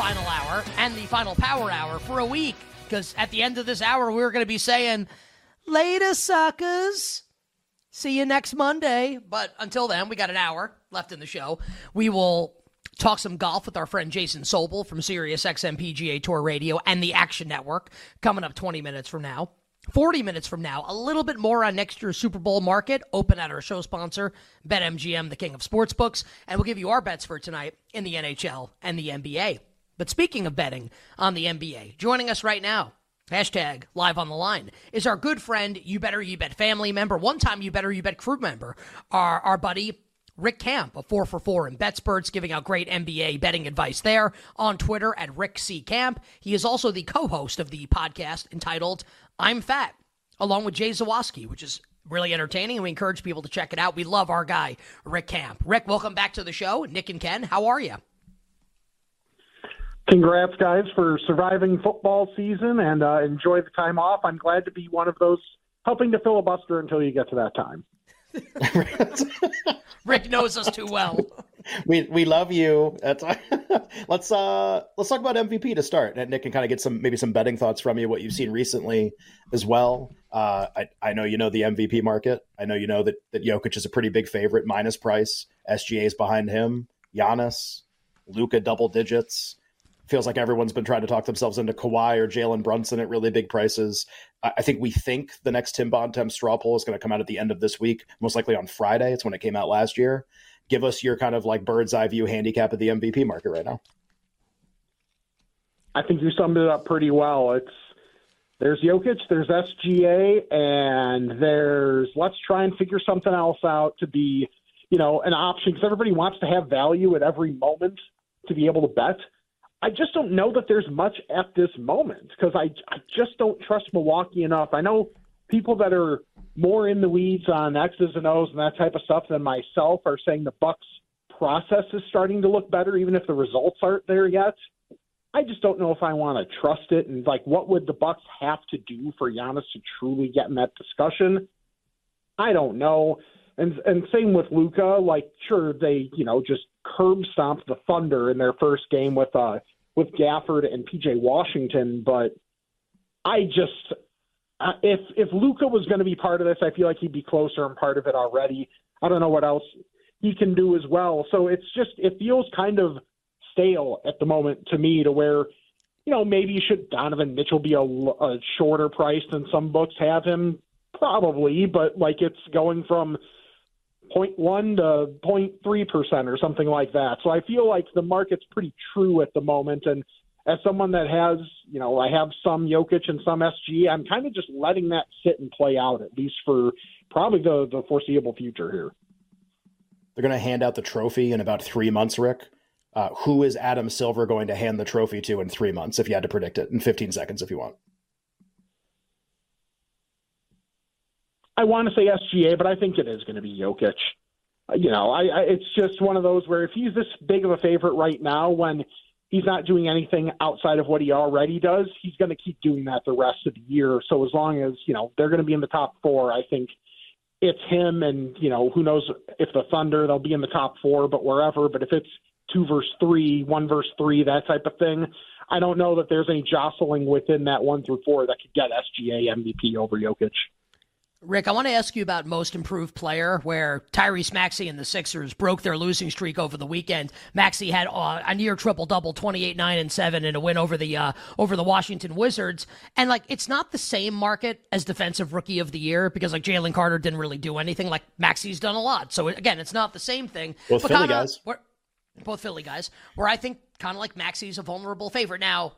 Final hour, and the final power hour for a week. Because at the end of this hour, we're going to be saying, later, suckers. See you next Monday. But until then, we got an hour left in the show. We will talk some golf with our friend Jason Sobel from Sirius XM PGA Tour Radio and the Action Network coming up 20 minutes from now. 40 minutes from now, a little bit more on next year's Super Bowl market, open at our show sponsor, BetMGM, the king of sportsbooks, and we'll give you our bets for tonight in the NHL and the NBA. But speaking of betting on the NBA, joining us right now, hashtag live on the line, is our good friend, You Better You Bet family member, one time You Better You Bet crew member, our, our buddy Rick Camp a 4 for 4 and BetSperts, giving out great NBA betting advice there on Twitter at Rick C. Camp. He is also the co host of the podcast entitled I'm Fat, along with Jay Zawoski, which is really entertaining, and we encourage people to check it out. We love our guy, Rick Camp. Rick, welcome back to the show. Nick and Ken, how are you? Congrats, guys, for surviving football season and uh, enjoy the time off. I'm glad to be one of those helping to filibuster until you get to that time. Rick knows us too well. we we love you. That's, let's uh let's talk about MVP to start. And Nick can kind of get some maybe some betting thoughts from you, what you've seen recently as well. Uh, I I know you know the MVP market. I know you know that that Jokic is a pretty big favorite, minus price. SGA is behind him. Giannis, Luka, double digits. Feels like everyone's been trying to talk themselves into Kawhi or Jalen Brunson at really big prices. I think we think the next Tim Bontemps straw poll is going to come out at the end of this week, most likely on Friday. It's when it came out last year. Give us your kind of like bird's eye view handicap of the MVP market right now. I think you summed it up pretty well. It's there's Jokic, there's SGA, and there's let's try and figure something else out to be, you know, an option because everybody wants to have value at every moment to be able to bet. I just don't know that there's much at this moment because I, I just don't trust Milwaukee enough. I know people that are more in the weeds on X's and O's and that type of stuff than myself are saying the Bucks process is starting to look better, even if the results aren't there yet. I just don't know if I want to trust it. And like, what would the Bucks have to do for Giannis to truly get in that discussion? I don't know. And and same with Luka. Like, sure, they you know just curb stomped the Thunder in their first game with uh with Gafford and PJ Washington, but I just uh, if if Luka was going to be part of this, I feel like he'd be closer and part of it already. I don't know what else he can do as well. So it's just it feels kind of stale at the moment to me, to where you know maybe should Donovan Mitchell be a, a shorter price than some books have him? Probably, but like it's going from 0.1 to 0.3 percent or something like that. So I feel like the market's pretty true at the moment. And as someone that has, you know, I have some Jokic and some SG, I'm kind of just letting that sit and play out at least for probably the, the foreseeable future here. They're going to hand out the trophy in about three months, Rick. Uh, who is Adam Silver going to hand the trophy to in three months, if you had to predict it, in 15 seconds, if you want? I want to say SGA, but I think it is going to be Jokic. Uh, You know, I, I it's just one of those where if he's this big of a favorite right now, when he's not doing anything outside of what he already does, he's going to keep doing that the rest of the year. So as long as you know they're going to be in the top four, I think it's him, and you know who knows if the Thunder they'll be in the top four, but wherever. But if it's two versus three, one versus three, that type of thing, I don't know that there's any jostling within that one through four that could get SGA MVP over Jokic. Rick, I want to ask you about most improved player, where Tyrese Maxey and the Sixers broke their losing streak over the weekend. Maxey had uh, a near triple double, 28, 9, and 7 in a win over the uh, over the Washington Wizards. And like it's not the same market as defensive rookie of the year because like Jalen Carter didn't really do anything. Like Maxey's done a lot. So again, it's not the same thing. Both Philly kinda, guys. Both Philly guys. Where I think kind of like Maxey's a vulnerable favorite. Now,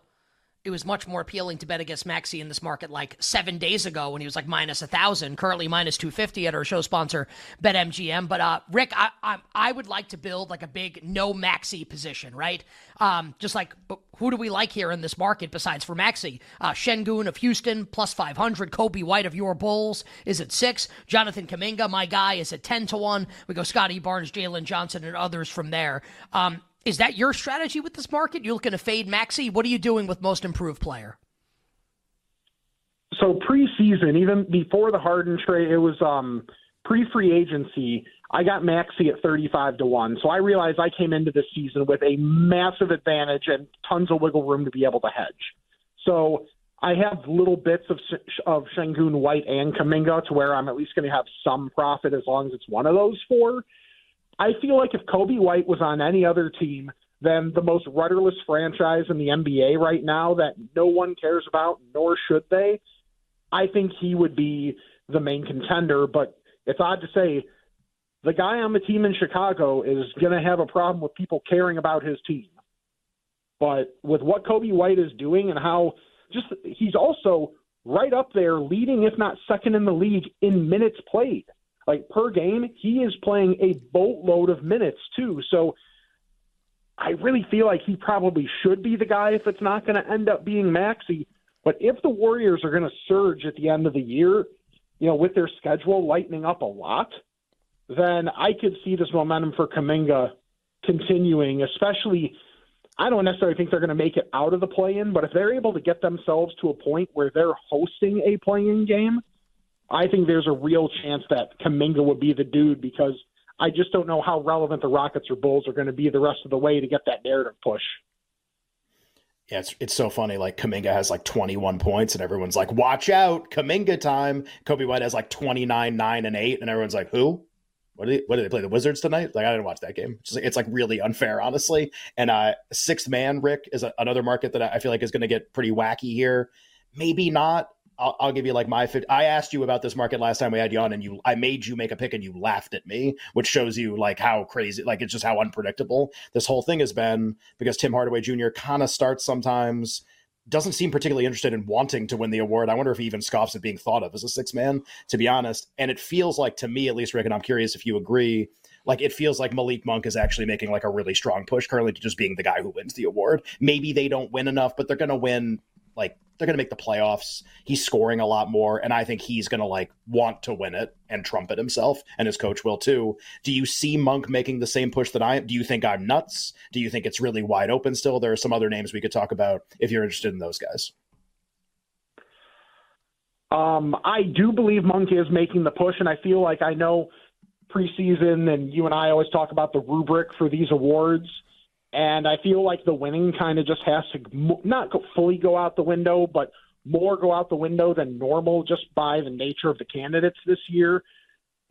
it was much more appealing to bet against Maxey in this market like seven days ago when he was like minus a thousand, currently minus two fifty at our show sponsor BetMGM. But uh, Rick, I, I, I would like to build like a big no Maxey position, right? Um, just like who do we like here in this market besides for Maxey? Uh, Sengun of Houston plus five hundred. Coby White of your Bulls is at six. Jonathan Kuminga, my guy, is at ten to one. We go Scottie Barnes, Jalen Johnson, and others from there. Um, is that your strategy with this market? You're looking to fade Maxey. What are you doing with most improved player? So preseason, even before the Harden trade, it was um, pre-free agency. I got Maxey at 35 to 1. So I realized I came into this season with a massive advantage and tons of wiggle room to be able to hedge. So I have little bits of of Sengun, White, and Kuminga to where I'm at least going to have some profit as long as it's one of those four. I feel like if Coby White was on any other team than the most rudderless franchise in the NBA right now that no one cares about, nor should they, I think he would be the main contender. But it's odd to say the guy on the team in Chicago is going to have a problem with people caring about his team. But with what Coby White is doing and how just he's also right up there leading, if not second in the league in minutes played. Like per game, he is playing a boatload of minutes too. So I really feel like he probably should be the guy if it's not going to end up being Maxey. But if the Warriors are going to surge at the end of the year, you know, with their schedule lightening up a lot, then I could see this momentum for Kuminga continuing, especially I don't necessarily think they're going to make it out of the play in, but if they're able to get themselves to a point where they're hosting a play in game, I think there's a real chance that Kuminga would be the dude because I just don't know how relevant the Rockets or Bulls are going to be the rest of the way to get that narrative push. Yeah, it's it's so funny. Like Kuminga has like 21 points, and everyone's like, "Watch out, Kuminga time." Coby White has like 29, nine, and eight, and everyone's like, "Who? What did, they, what did they play? The Wizards tonight? Like I didn't watch that game. It's, it's like really unfair, honestly. And uh, sixth man Rick is a, another market that I feel like is going to get pretty wacky here. Maybe not. I'll, I'll, give you like my. I asked you about this market last time we had you on, and you, I made you make a pick, and you laughed at me, which shows you like how crazy, like it's just how unpredictable this whole thing has been. Because Tim Hardaway Jr. kind of starts sometimes, doesn't seem particularly interested in wanting to win the award. I wonder if he even scoffs at being thought of as a six man, to be honest. And it feels like to me, at least, Rick, and I'm curious if you agree. Like it feels like Malik Monk is actually making like a really strong push currently to just being the guy who wins the award. Maybe they don't win enough, but they're going to win like they're going to make the playoffs. He's scoring a lot more, and I think he's going to like want to win it and trumpet himself, and his coach will too. Do you see Monk making the same push that I am? Do you think I'm nuts? Do you think it's really wide open still? There are some other names we could talk about if you're interested in those guys. Um, I do believe Monk is making the push, and I feel like I know preseason, and you and I always talk about the rubric for these awards and I feel like the winning kind of just has to not fully go out the window, but more go out the window than normal just by the nature of the candidates this year.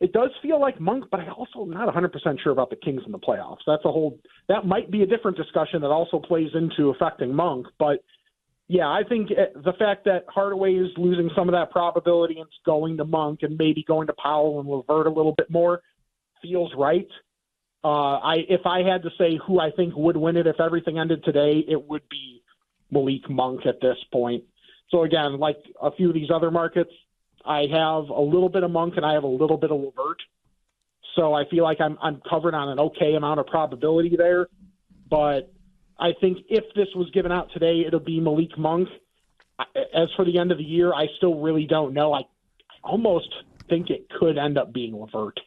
It does feel like Monk, but I also am not 100% sure about the Kings in the playoffs. That's a whole that might be a different discussion that also plays into affecting Monk, but yeah, I think eh, the fact that Hardaway is losing some of that probability and going to Monk and maybe going to Powell and LeVert a little bit more feels right. Uh, I if I had to say who I think would win it if everything ended today, it would be Malik Monk at this point. So again, like a few of these other markets, I have a little bit of Monk and I have a little bit of LeVert. So I feel like I'm I'm covered on an okay amount of probability there. But I think if this was given out today, it'll be Malik Monk. As for the end of the year, I still really don't know. I almost think it could end up being LeVert.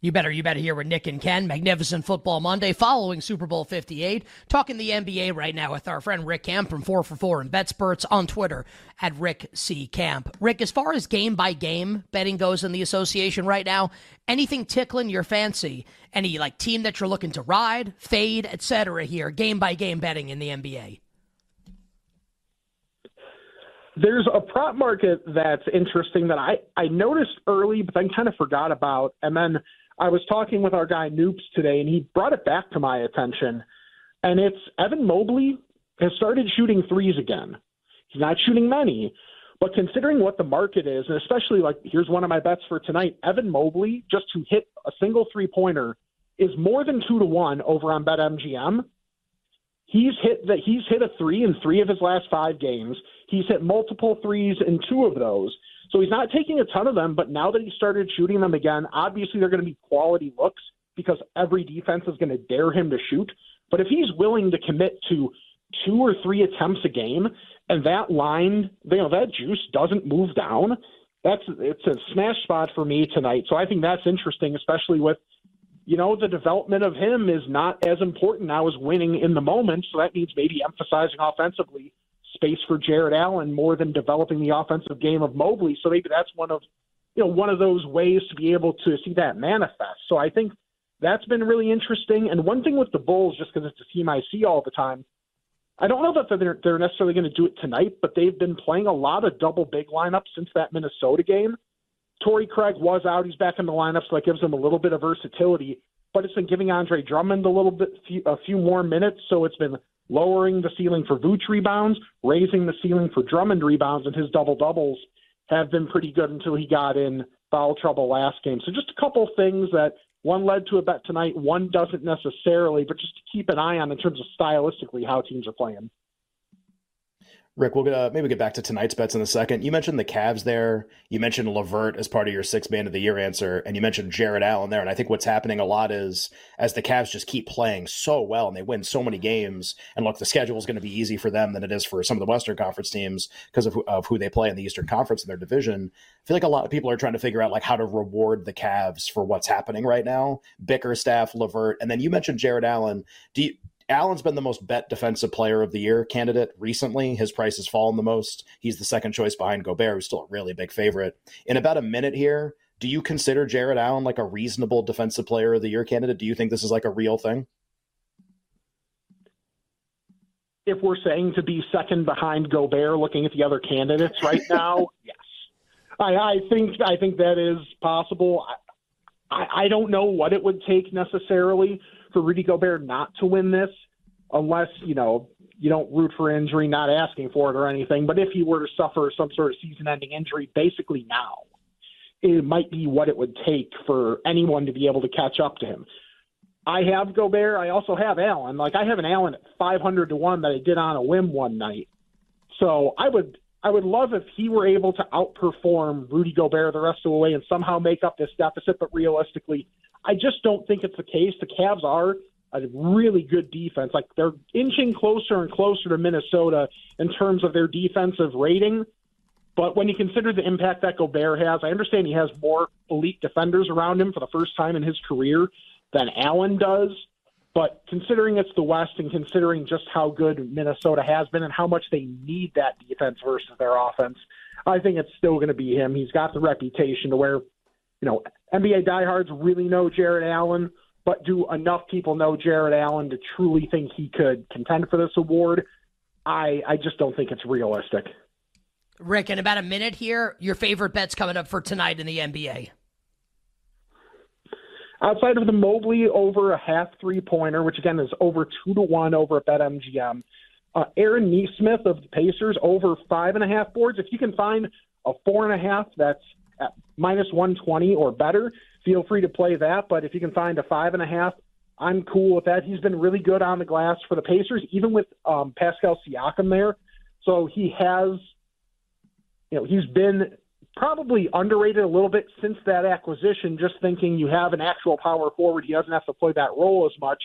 You better, you better hear with Nick and Ken. Magnificent Football Monday following Super Bowl 58. Talking the NBA right now with our friend Rick Camp from 4 for 4 and BetSperts on Twitter at Rick C. Camp. Rick, as far as game by game betting goes in the association right now, anything tickling your fancy? Any like team that you're looking to ride, fade, etc. here, game by game betting in the NBA? There's a prop market that's interesting that I, I noticed early, but then kind of forgot about. And then I was talking with our guy Noops today, and he brought it back to my attention. And it's Evan Mobley has started shooting threes again. He's not shooting many, but considering what the market is, and especially like here's one of my bets for tonight, Evan Mobley just to hit a single three pointer is more than two to one over on BetMGM. He's hit that he's hit a three in three of his last five games. He's hit multiple threes in two of those. So he's not taking a ton of them, but now that he started shooting them again, obviously they're going to be quality looks because every defense is going to dare him to shoot. But if he's willing to commit to two or three attempts a game, and that line, you know, that juice doesn't move down, that's it's a smash spot for me tonight. So I think that's interesting, especially with you know, the development of him is not as important now as winning in the moment. So that means maybe emphasizing offensively space for Jarrett Allen more than developing the offensive game of Mobley. So maybe that's one of, you know, one of those ways to be able to see that manifest. So I think that's been really interesting. And one thing with the Bulls, just because it's a team I see all the time, I don't know that they're, they're necessarily going to do it tonight, but they've been playing a lot of double big lineups since that Minnesota game. Torrey Craig was out. He's back in the lineup, so that gives him a little bit of versatility. But it's been giving Andre Drummond a little bit, a few more minutes. So it's been lowering the ceiling for Vooch rebounds, raising the ceiling for Drummond rebounds, and his double doubles have been pretty good until he got in foul trouble last game. So just a couple things that one led to a bet tonight, one doesn't necessarily, but just to keep an eye on in terms of stylistically how teams are playing. Rick, we'll uh, maybe get back to tonight's bets in a second. You mentioned the Cavs there. You mentioned LeVert as part of your six man of the year answer, and you mentioned Jarrett Allen there. And I think what's happening a lot is as the Cavs just keep playing so well and they win so many games. And look, the schedule is going to be easy for them than it is for some of the Western Conference teams because of, of who they play in the Eastern Conference in their division. I feel like a lot of people are trying to figure out like how to reward the Cavs for what's happening right now. Bickerstaff, LeVert, and then you mentioned Jarrett Allen. Do you, Allen's been the most bet defensive player of the year candidate recently. His price has fallen the most. He's the second choice behind Gobert, who's still a really big favorite. In about a minute here, do you consider Jarrett Allen like a reasonable defensive player of the year candidate? Do you think this is like a real thing? If we're saying to be second behind Gobert, looking at the other candidates right now, yes, I, I think I think that is possible. I, I don't know what it would take necessarily for Rudy Gobert not to win this, unless you know you don't root for injury, not asking for it or anything. But if he were to suffer some sort of season-ending injury, basically now, it might be what it would take for anyone to be able to catch up to him. I have Gobert. I also have Allen. Like I have an Allen at 500 to one that I did on a whim one night. So I would I would love if he were able to outperform Rudy Gobert the rest of the way and somehow make up this deficit. But realistically, I just don't think it's the case. The Cavs are a really good defense. Like they're inching closer and closer to Minnesota in terms of their defensive rating. But when you consider the impact that Gobert has, I understand he has more elite defenders around him for the first time in his career than Allen does. But considering it's the West and considering just how good Minnesota has been and how much they need that defense versus their offense, I think it's still going to be him. He's got the reputation to where, you know, NBA diehards really know Jarrett Allen, but do enough people know Jarrett Allen to truly think he could contend for this award? I I just don't think it's realistic. Rick, in about a minute here, your favorite bets coming up for tonight in the NBA. Outside of the Mobley over a half three pointer, which again is over two to one over at BetMGM, uh, Aaron Nesmith of the Pacers over five and a half boards. If you can find a four and a half that's at minus 120 or better, feel free to play that. But if you can find a five and a half, I'm cool with that. He's been really good on the glass for the Pacers, even with um, Pascal Siakam there. So he has, you know, he's been probably underrated a little bit since that acquisition, just thinking you have an actual power forward. He doesn't have to play that role as much,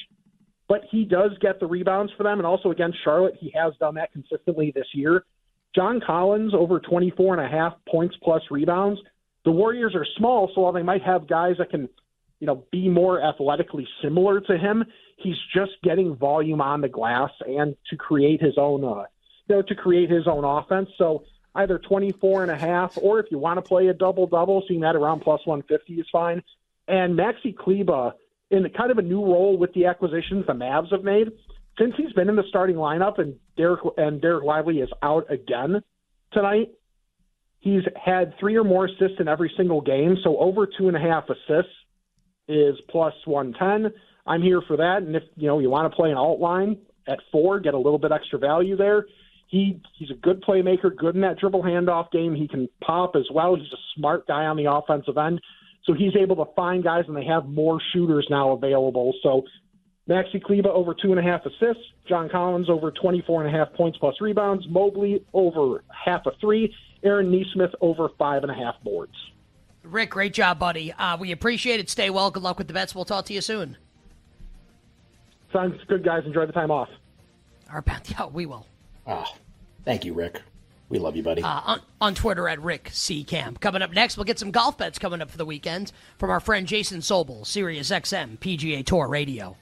but he does get the rebounds for them. And also against Charlotte, he has done that consistently this year. John Collins over 24 and a half points plus rebounds. The Warriors are small, so while they might have guys that can, you know, be more athletically similar to him, he's just getting volume on the glass and to create his own, uh, you know, to create his own offense. So either 24 and a half, or if you want to play a double double, seeing that around plus 150 is fine. And Maxi Kleber in the kind of a new role with the acquisitions the Mavs have made. Since he's been in the starting lineup and Dereck and Dereck Lively is out again, tonight. He's had three or more assists in every single game, so over two and a half assists is plus 110. I'm here for that. And if you know you want to play an alt line at four, get a little bit extra value there. He he's a good playmaker, good in that dribble handoff game. He can pop as well. He's a smart guy on the offensive end. So he's able to find guys, and they have more shooters now available. So Maxi Kleber over two and a half assists. John Collins over 24 and a half points plus rebounds. Mobley over half a three. Aaron Nesmith over five and a half boards. Rick, great job, buddy. Uh, we appreciate it. Stay well. Good luck with the bets. We'll talk to you soon. Sounds good, guys. Enjoy the time off. Our bounty. Yeah, we will. Oh, thank you, Rick. We love you, buddy. Uh, on, on Twitter at Rick C Cam. Coming up next, we'll get some golf bets coming up for the weekend from our friend Jason Sobel, Sirius XM PGA Tour Radio.